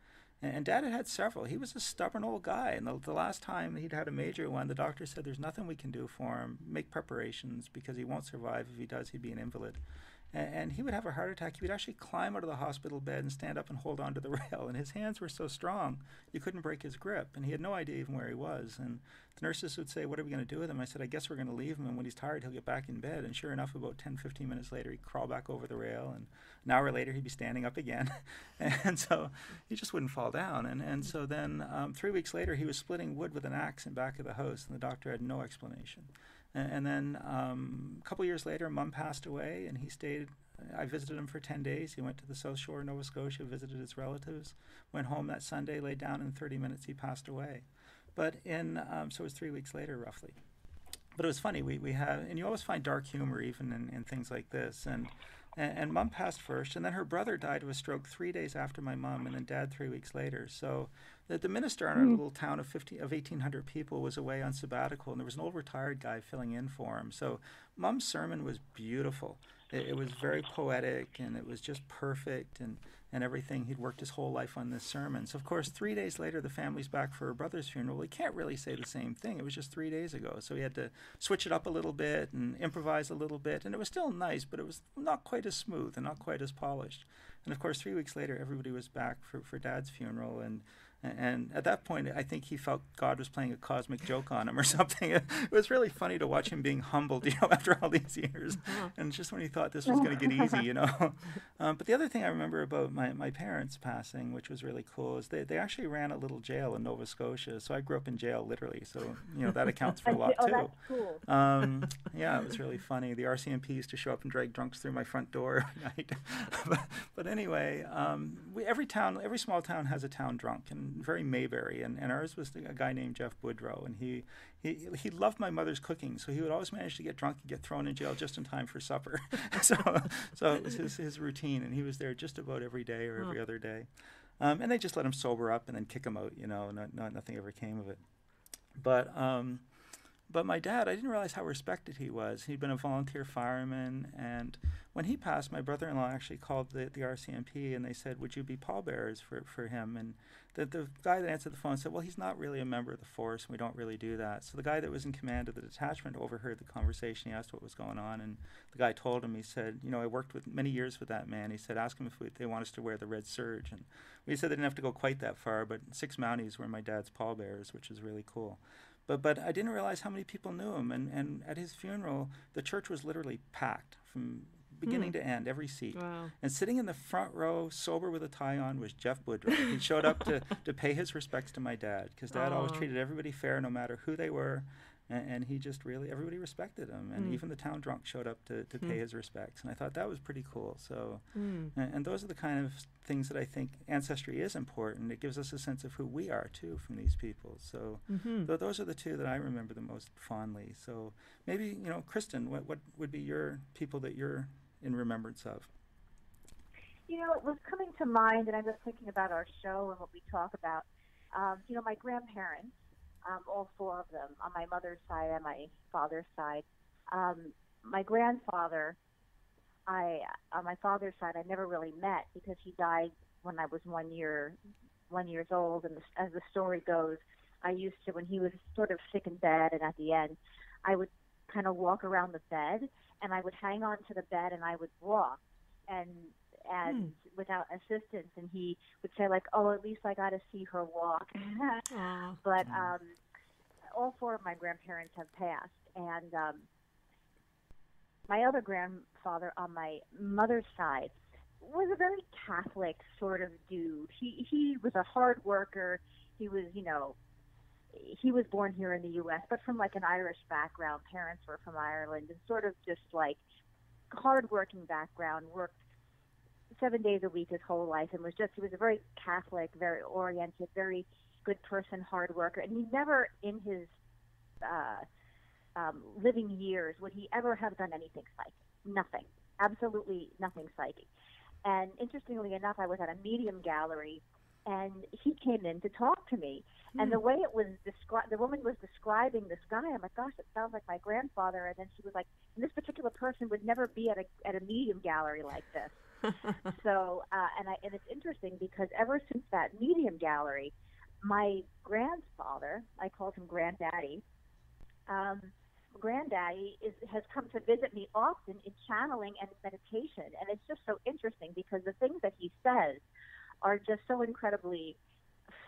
And, dad had had several. He was a stubborn old guy. And the, the last time he'd had a major one, the doctor said, There's nothing we can do for him. Make preparations because he won't survive. If he does, he'd be an invalid and, and he would have a heart attack. He would actually climb out of the hospital bed and stand up and hold onto the rail. And his hands were so strong, you couldn't break his grip. And he had no idea even where he was. And the nurses would say, What are we going to do with him? I said, I guess we're going to leave him. And when he's tired, he'll get back in bed. And sure enough, about 10, 15 minutes later, he'd crawl back over the rail. And an hour later, he'd be standing up again. and so he just wouldn't fall down. And, and so then um, three weeks later, he was splitting wood with an axe in back of the house. And the doctor had no explanation. And, then um, a couple years later, mom passed away, and he stayed. I visited him for 10 days. He went to the South Shore of Nova Scotia, visited his relatives, went home that Sunday, laid down, in 30 minutes, he passed away. But in, um, so it was three weeks later, roughly. But it was funny. We, we have, and you always find dark humor even in, in things like this. And, and, and mom passed first, and then her brother died of a stroke three days after my mom, and then dad three weeks later. So the, the minister in our mm. little town of 50, of 1,800 people was away on sabbatical, and there was an old retired guy filling in for him. So mom's sermon was beautiful. It, it was very poetic, and it was just perfect, and, and everything. He'd worked his whole life on this sermon. So, of course, three days later, the family's back for her brother's funeral. He can't really say the same thing. It was just three days ago. So he had to switch it up a little bit and improvise a little bit. And it was still nice, but it was not quite as smooth and not quite as polished. And of course, three weeks later, everybody was back for, for dad's funeral. And, And at that point, I think he felt God was playing a cosmic joke on him or something. It was really funny to watch him being humbled, you know, after all these years. Uh-huh. And just when he thought this was going to get easy, you know. Um, but the other thing I remember about my, my parents passing, which was really cool, is they, they actually ran a little jail in Nova Scotia. So I grew up in jail, literally. So, you know, that accounts for a lot, oh, too. That's cool. Um, yeah, it was really funny. The RCMP used to show up and drag drunks through my front door every night. but, but, anyway, um, we, every town, every small town has a town drunk, and very Mayberry and, and ours was a guy named Jeff Woodrow, and he, he he loved my mother's cooking, so he would always manage to get drunk and get thrown in jail just in time for supper. so so it was his, his routine, and he was there just about every day or every other day, um, and they just let him sober up and then kick him out. You know, not, not nothing ever came of it. But um, but my dad, I didn't realize how respected he was. He'd been a volunteer fireman, and when he passed, my brother-in-law actually called the, the RCMP, and they said, "Would you be pallbearers for, for him?" And the, the guy that answered the phone said, "Well, he's not really a member of the force, and we don't really do that." So the guy that was in command of the detachment overheard the conversation. He asked what was going on, and the guy told him. He said, "You know, I worked with many years with that man." He said, "Ask him if we, they want us to wear the red serge." And we said they didn't have to go quite that far, but six Mounties were my dad's pallbearers, which is really cool. But but I didn't realize how many people knew him. And, and at his funeral, the church was literally packed from beginning Hmm. to end, every seat. Wow. And sitting in the front row, sober with a tie on, was Jeff Woodruff. he showed up to, to pay his respects to my dad because dad always treated everybody fair, no matter who they were. And, and he just really, everybody respected him. And Mm. even the town drunk showed up to, to pay Mm. his respects. And I thought that was pretty cool. So, Mm. and, and those are the kind of things that I think ancestry is important. It gives us a sense of who we are, too, from these people. So, hmm Th those are the two that I remember the most fondly. So maybe you know, Kristen, what what would be your people that you're in remembrance of? You know, it was coming to mind, and I was thinking about our show and what we talk about. Um, you know, my grandparents, um, all four of them, on my mother's side and my father's side. Um, my grandfather, I on my father's side, I never really met because he died when I was one year, one years old. And the, as the story goes, I used to when he was sort of sick in bed, and at the end, I would kind of walk around the bed, and I would hang on to the bed, and I would walk, and and without assistance, and he would say like, "Oh, at least I got to see her walk." But um, all four of my grandparents have passed, and um, my other grandfather on my mother's side was a very Catholic sort of dude. He he was a hard worker. He was, you know, he was born here in the U.S., but from like an Irish background. Parents were from Ireland, and sort of just like hardworking background. Worked seven days a week his whole life, and was just he was a very Catholic, very oriented, very good person, hard worker, and he never in his uh, um, living years would he ever have done anything psychic. Nothing, absolutely nothing psychic. And interestingly enough, I was at a medium gallery, and he came in to talk to me. And the way it was described, the woman was describing this guy. I'm like, gosh, it sounds like my grandfather. And then she was like, and this particular person would never be at a at a medium gallery like this. so, uh, and I and it's interesting because ever since that medium gallery, my grandfather, I called him granddaddy. Um, granddaddy is has come to visit me often in channeling and meditation, and it's just so interesting because the things that he says are just so incredibly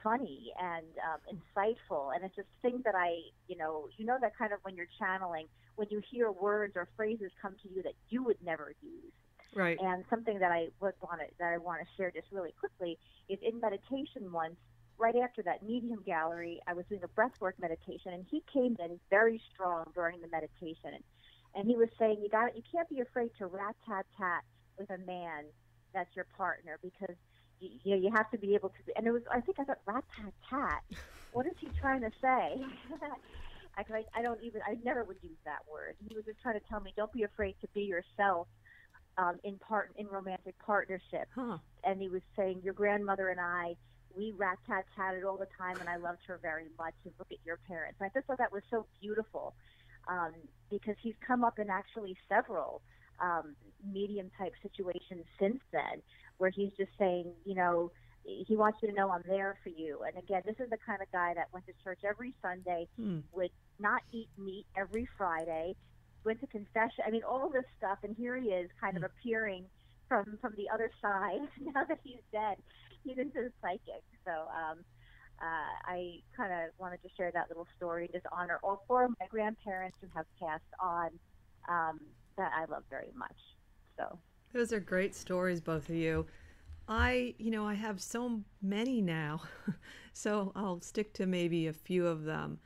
funny and um, insightful, and it's just things that I, you know, you know that kind of when you're channeling, when you hear words or phrases come to you that you would never use. right. And something that I would want to that I want to share just really quickly is in meditation once, right after that medium gallery, I was doing a breathwork meditation, and he came in very strong during the meditation, and he was saying, "You got you can't be afraid to rat tat tat with a man that's your partner because." You, you, know, you have to be able to, and it was. I think I thought rat tat tat. What is he trying to say? I, I, I don't even. I never would use that word. He was just trying to tell me, don't be afraid to be yourself um, in part in romantic partnership. Huh. And he was saying, your grandmother and I, we rat tat tatted all the time, and I loved her very much. And look at your parents. I just thought that was so beautiful um, because he's come up in actually several um, medium type situation since then, where he's just saying, you know, he wants you to know I'm there for you. And again, this is the kind of guy that went to church every Sunday, Hmm. would not eat meat every Friday, went to confession. I mean, all this stuff, and here he is, kind of appearing from from the other side. now that he's dead, he's into the psychic. So um, uh, I kind of wanted to share that little story, just honor all four of my grandparents who have passed on um, that I love very much. So those are great stories, both of you. I, you know, I have so many now, so I'll stick to maybe a few of them.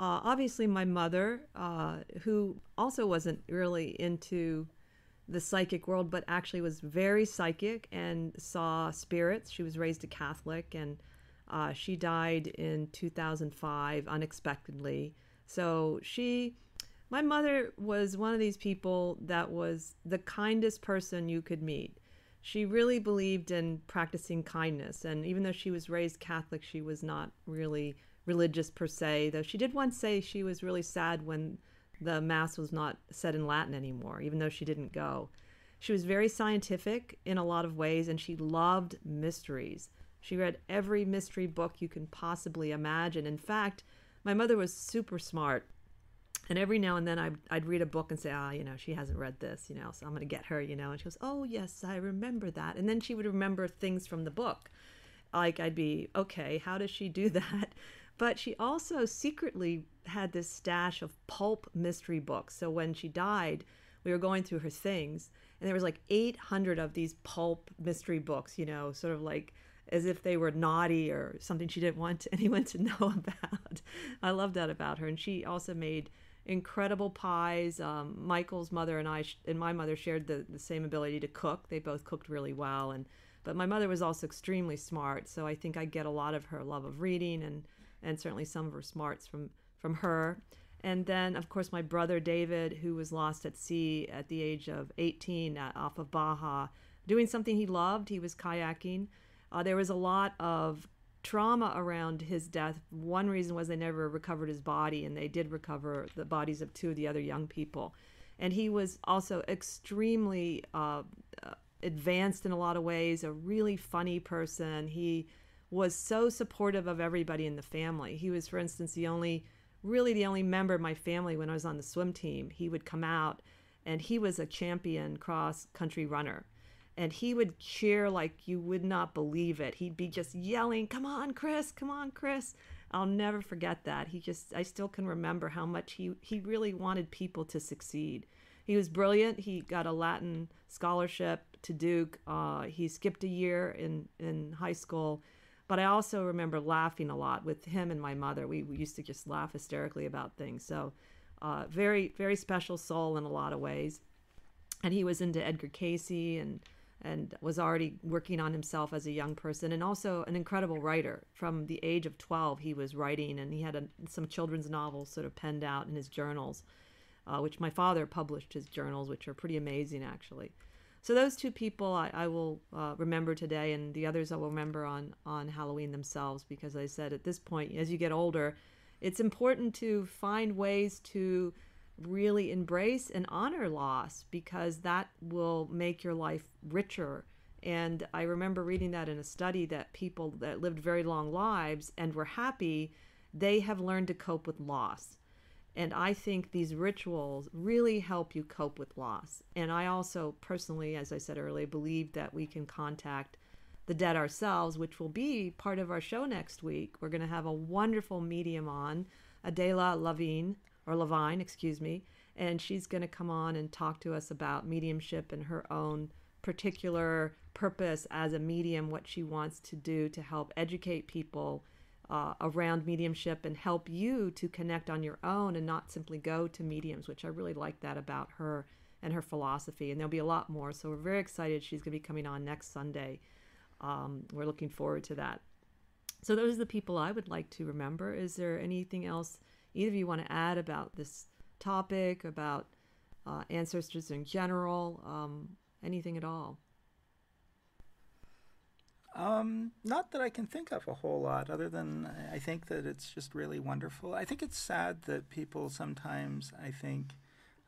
Uh, obviously, my mother, uh, who also wasn't really into the psychic world, but actually was very psychic and saw spirits. She was raised a Catholic and uh, she died in 2005 unexpectedly. So she, my mother was one of these people that was the kindest person you could meet. She really believed in practicing kindness. And even though she was raised Catholic, she was not really religious per se, though she did once say she was really sad when the Mass was not said in Latin anymore, even though she didn't go. She was very scientific in a lot of ways, and she loved mysteries. She read every mystery book you can possibly imagine. In fact, my mother was super smart. And every now and then I'd, I'd read a book and say, ah, you know, she hasn't read this, you know, so I'm going to get her, you know. And she goes, oh, yes, I remember that. And then she would remember things from the book. Like I'd be, okay, how does she do that? But she also secretly had this stash of pulp mystery books. So when she died, we were going through her things, and there was like 800 of these pulp mystery books, you know, sort of like as if they were naughty or something she didn't want anyone to know about. I love that about her. And she also made incredible pies. Um, Michael's mother and I and my mother shared the, the same ability to cook. They both cooked really well. And but my mother was also extremely smart, so I think I get a lot of her love of reading and and certainly some of her smarts from from her. And then, of course, my brother David, who was lost at sea at the age of 18 uh, off of Baja, doing something he loved. He was kayaking. Uh, there was a lot of trauma around his death. One reason was they never recovered his body, and they did recover the bodies of two of the other young people. And he was also extremely uh, uh advanced in a lot of ways, a really funny person. He was so supportive of everybody in the family. He was, for instance, the only, really the only member of my family when I was on the swim team. He would come out and he was a champion cross country runner. And he would cheer like you would not believe it. He'd be just yelling, Come on, Chris, come on, Chris. I'll never forget that. He just, I still can remember how much he, he really wanted people to succeed. He was brilliant. He got a Latin scholarship to Duke. Uh, he skipped a year in, in high school but I also remember laughing a lot with him and my mother. We, we used to just laugh hysterically about things. So, uh, very, very special soul in a lot of ways. And he was into Edgar Cayce and and was already working on himself as a young person and also an incredible writer. From the age of 12, he was writing and he had a, some children's novels sort of penned out in his journals, uh, which my father published his journals, which are pretty amazing actually. So those two people I, I will uh, remember today, and the others I will remember on on Halloween themselves, because I said at this point, as you get older, it's important to find ways to really embrace and honor loss because that will make your life richer. And I remember reading that in a study that people that lived very long lives and were happy, they have learned to cope with loss. And I think these rituals really help you cope with loss. And I also personally, as I said earlier, believe that we can contact the dead ourselves, which will be part of our show next week. We're going to have a wonderful medium on, Adela Lavine, or Levine, excuse me, and she's going to come on and talk to us about mediumship and her own particular purpose as a medium, what she wants to do to help educate people uh, around mediumship and help you to connect on your own and not simply go to mediums, which I really like that about her and her philosophy. And there'll be a lot more. So we're very excited. She's going to be coming on next Sunday. Um, we're looking forward to that. So those are the people I would like to remember. Is there anything else either of you want to add about this topic, about uh, ancestors in general, um, anything at all? Um, not that I can think of a whole lot, other than I think that it's just really wonderful. I think it's sad that people sometimes, I think,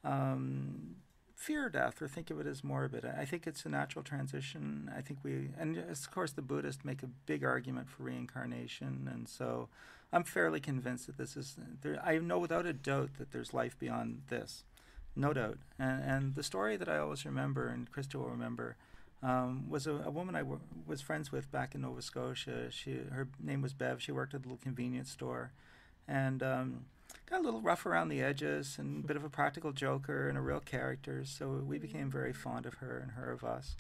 um, fear death or think of it as morbid. I think it's a natural transition. I think we, and of course, the Buddhists make a big argument for reincarnation, and so I'm fairly convinced that this is. There, I know without a doubt that there's life beyond this, no doubt. And, and the story that I always remember, and Krista will remember um, was a, a woman I w- was friends with back in Nova Scotia. She her name was Bev. She worked at a little convenience store, and um, got a little rough around the edges and a bit of a practical joker and a real character. So we became very fond of her and her of us.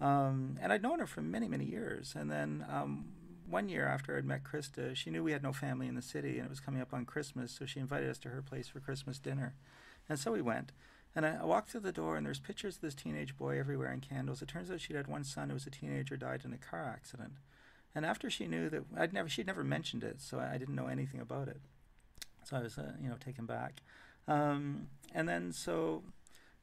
Um, and I'd known her for many many years, and then. One year after I'd met Krista, she knew we had no family in the city and it was coming up on Christmas, so she invited us to her place for Christmas dinner. And so we went. And I, I walked through the door, and there's pictures of this teenage boy everywhere and candles. It turns out she'd had one son who was a teenager, died in a car accident. And after she knew that I'd never, she'd never mentioned it, so I, I didn't know anything about it. So I was, uh, you know, taken back. Um, and then so,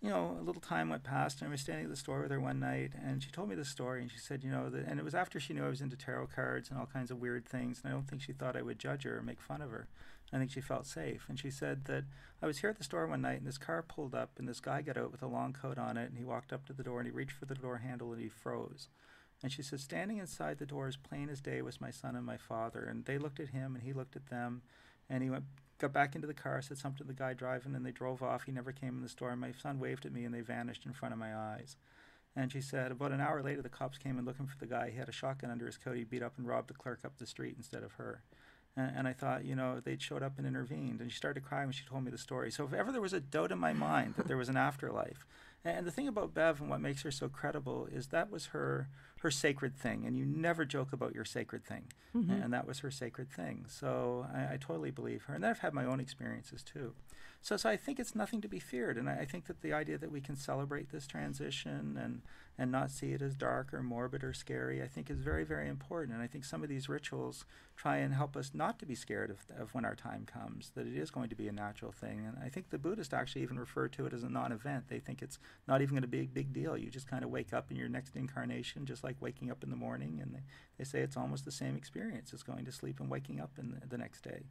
you know, a little time went past, and I was standing at the store with her one night, and she told me the story, and she said, you know, that, and it was after she knew I was into tarot cards and all kinds of weird things, and I don't think she thought I would judge her or make fun of her. I think she felt safe. And she said that I was here at the store one night and this car pulled up and this guy got out with a long coat on it and he walked up to the door and he reached for the door handle and he froze. And she said, standing inside the door as plain as day was my son and my father. And they looked at him and he looked at them and he went got back into the car, said something to the guy driving, and they drove off. He never came in the store. And my son waved at me and they vanished in front of my eyes. And she said, about an hour later, the cops came in looking for the guy. He had a shotgun under his coat. He beat up and robbed the clerk up the street instead of her. And, and I thought, you know, they'd showed up and intervened. And she started crying when she told me the story. So if ever there was a doubt in my mind that there was an afterlife, and the thing about Bev and what makes her so credible is that was her her sacred thing, and you never joke about your sacred thing, Mm-hmm. and that was her sacred thing. So I, I totally believe her, and then I've had my own experiences too. So, so I think it's nothing to be feared, and I, I think that the idea that we can celebrate this transition and and not see it as dark or morbid or scary, I think is very, very important. And I think some of these rituals try and help us not to be scared of, of when our time comes, that it is going to be a natural thing. And I think the Buddhists actually even refer to it as a non event. They think it's not even going to be a big deal. You just kind of wake up in your next incarnation, just like waking up in the morning. And they, they say it's almost the same experience as going to sleep and waking up in the, the next day.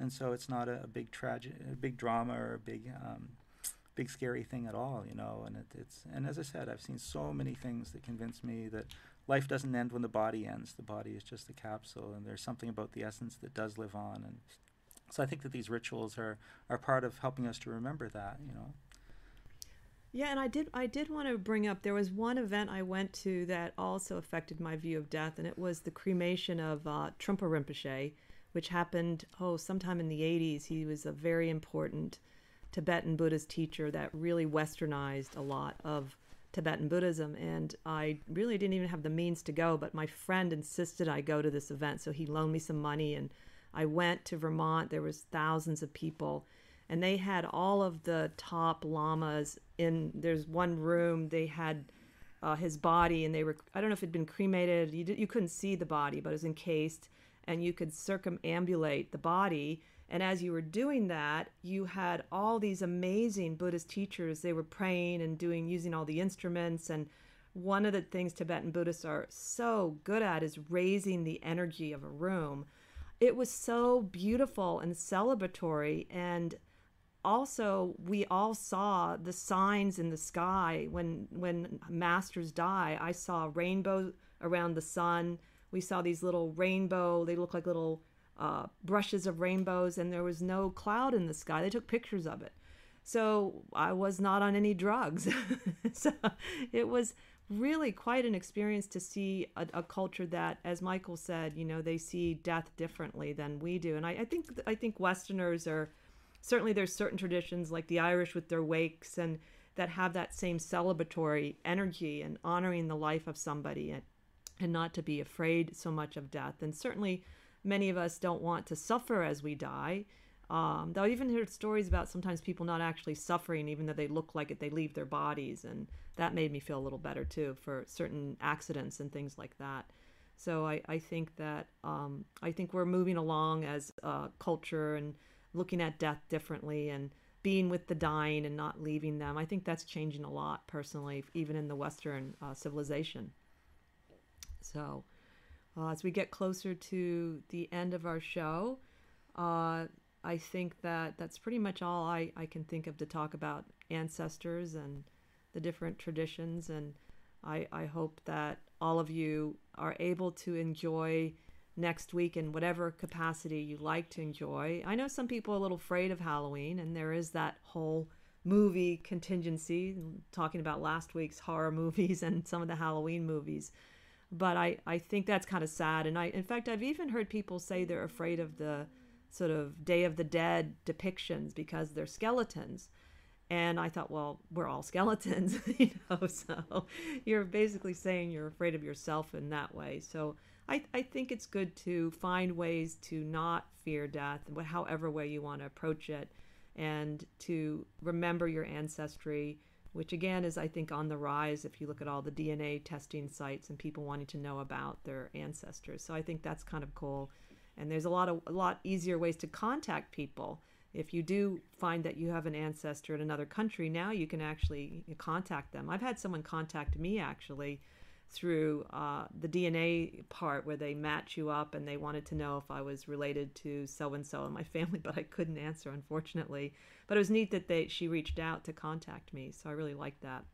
And so it's not a, a big tragic, a big drama or a big um, big scary thing at all, you know. And it, it's and as I said, I've seen so many things that convince me that life doesn't end when the body ends. The body is just a capsule, and there's something about the essence that does live on. And so I think that these rituals are are part of helping us to remember that, you know. Yeah, and I did I did want to bring up there was one event I went to that also affected my view of death, and it was the cremation of uh, Trungpa Rinpoche, which happened oh sometime in the 80s. He was a very important Tibetan Buddhist teacher that really westernized a lot of Tibetan Buddhism, and I really didn't even have the means to go, but my friend insisted I go to this event, so he loaned me some money, and I went to Vermont. There was thousands of people, and they had all of the top lamas in. There's one room they had uh, his body, and they were I don't know if it'd been cremated. You you couldn't see the body, but it was encased, and you could circumambulate the body. And as you were doing that, you had all these amazing Buddhist teachers. They were praying and doing using all the instruments. And one of the things Tibetan Buddhists are so good at is raising the energy of a room. It was so beautiful and celebratory and also we all saw the signs in the sky when when masters die i saw rainbow around the sun we saw these little rainbow they look like little uh, brushes of rainbows and there was no cloud in the sky. They took pictures of it. So i was not on any drugs. So it was really quite an experience to see a, a, culture that as michael said you know they see death differently than we do. And i, I think i think westerners are certainly there's certain traditions like the Irish with their wakes and that have that same celebratory energy and honoring the life of somebody and, and not to be afraid so much of death. And certainly many of us don't want to suffer as we die. Um, though I even heard stories about sometimes people not actually suffering, even though they look like it, they leave their bodies. And that made me feel a little better too for certain accidents and things like that. So I, I think that um, I think we're moving along as a culture and looking at death differently and being with the dying and not leaving them. I think that's changing a lot personally, even in the Western uh, civilization. So, uh, as we get closer to the end of our show, uh, I think that that's pretty much all I, I can think of to talk about ancestors and the different traditions. And I, I hope that all of you are able to enjoy next week in whatever capacity you like to enjoy. I know some people are a little afraid of Halloween, and there is that whole movie contingency, talking about last week's horror movies and some of the Halloween movies. But I, I think that's kind of sad. And I, in fact, I've even heard people say they're afraid of the sort of Day of the Dead depictions because they're skeletons. And I thought, well, we're all skeletons, you know, so you're basically saying you're afraid of yourself in that way. So I, I think it's good to find ways to not fear death, however way you want to approach it, and to remember your ancestry, which again is, I think, on the rise if you look at all the DNA testing sites and people wanting to know about their ancestors. So I think that's kind of cool. And there's a lot of a lot easier ways to contact people. If you do find that you have an ancestor in another country, now you can actually contact them. I've had someone contact me actually through uh, the DNA part where they match you up and they wanted to know if I was related to so and so in my family, but I couldn't answer unfortunately. But it was neat that they she reached out to contact me, so I really liked that.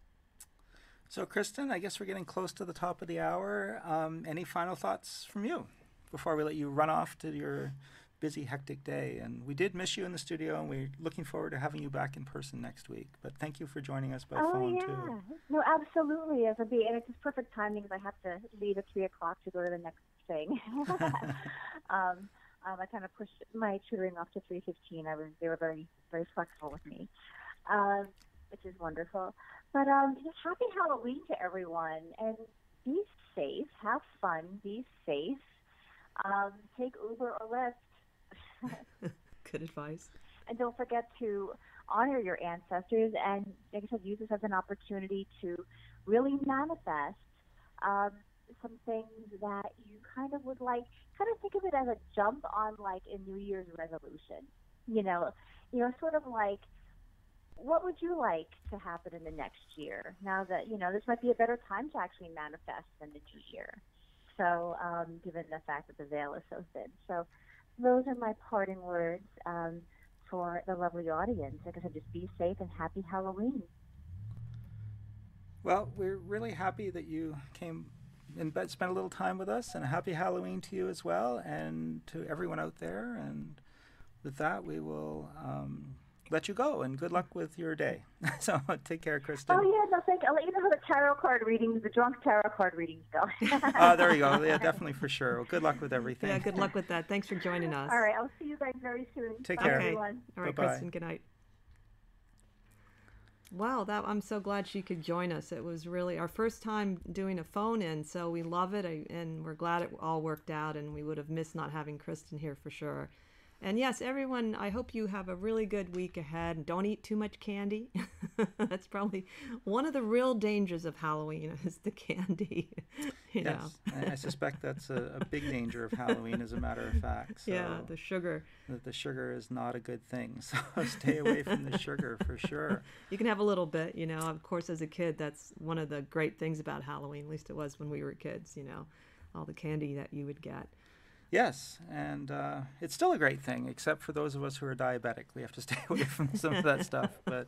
So, Kristen, I guess we're getting close to the top of the hour. Um, any final thoughts from you before we let you run off to your busy, hectic day. And we did miss you in the studio, and we're looking forward to having you back in person next week. But thank you for joining us by oh, phone, yeah. too. No, absolutely. As a be, and it's just perfect timing because I have to leave at 3 o'clock to go to the next thing. um, um, I kind of pushed my tutoring off to 3.15. I was, they were very, very flexible with me, um, which is wonderful. But um, just happy Halloween to everyone, and be safe, have fun, be safe. Um, take Uber or Lyft Good advice. And don't forget to honor your ancestors and, like I said, use this as an opportunity to really manifest um, some things that you kind of would like. Kind of think of it as a jump on like a New Year's resolution. You know, you know, sort of like what would you like to happen in the next year? Now that you know this might be a better time to actually manifest than the new year. So, um, given the fact that the veil is so thin, so those are my parting words um, for the lovely audience. Like I said, just be safe and happy Halloween. Well, we're really happy that you came and spent a little time with us, and a happy Halloween to you as well, and to everyone out there. And with that, we will um, let you go and good luck with your day. so take care, Kristen. Oh yeah, no, thank you. I'll let you know how the tarot card readings, the drunk tarot card readings go. oh, there you go. Yeah, definitely for sure. Well, good luck with everything. Yeah, good luck with that. Thanks for joining us. All right, I'll see you guys very soon. Take Bye, care. everyone. All right, Bye-bye. Kristen. Good night. Wow, that I'm so glad she could join us. It was really our first time doing a phone in, so we love it, and we're glad it all worked out. And we would have missed not having Kristen here for sure. And yes, everyone, I hope you have a really good week ahead. and Don't eat too much candy. That's probably one of the real dangers of Halloween is the candy. you. Yes, I I suspect that's a, a big danger of Halloween, as a matter of fact. So yeah, the sugar. that the sugar is not a good thing. So stay away from the sugar for sure. You can have a little bit, you know. Of course, as a kid, that's one of the great things about Halloween. At least it was when we were kids, you know, all the candy that you would get. Yes, and uh, it's still a great thing, except for those of us who are diabetic. We have to stay away from some of that stuff. But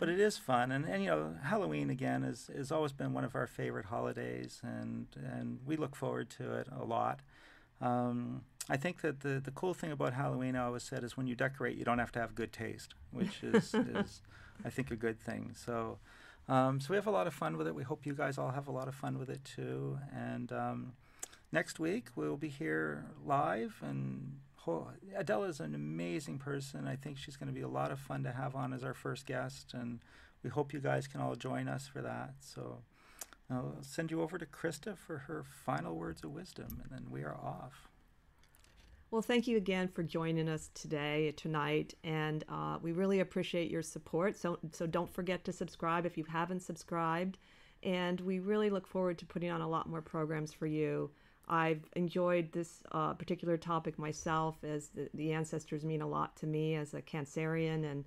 but it is fun, and, and you know, Halloween again is has always been one of our favorite holidays, and and we look forward to it a lot. Um, I think that the the cool thing about Halloween, I always said, is when you decorate, you don't have to have good taste, which is is I think a good thing. So. Um, so we have a lot of fun with it. We hope you guys all have a lot of fun with it too. And um, next week we'll be here live and ho- Adela is an amazing person. I think she's going to be a lot of fun to have on as our first guest, and we hope you guys can all join us for that. So I'll send you over to Krista for her final words of wisdom, and then we are off. Well, thank you again for joining us today, tonight, and uh, we really appreciate your support. So, so don't forget to subscribe if you haven't subscribed, and we really look forward to putting on a lot more programs for you. I've enjoyed this uh, particular topic myself, as the, the ancestors mean a lot to me as a Cancerian, and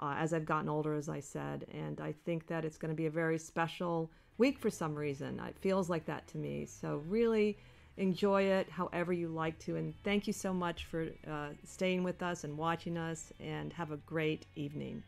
uh, as I've gotten older, as I said, and I think that it's going to be a very special week for some reason. It feels like that to me. So really enjoy it however you like to, and thank you so much for uh, staying with us and watching us, and have a great evening.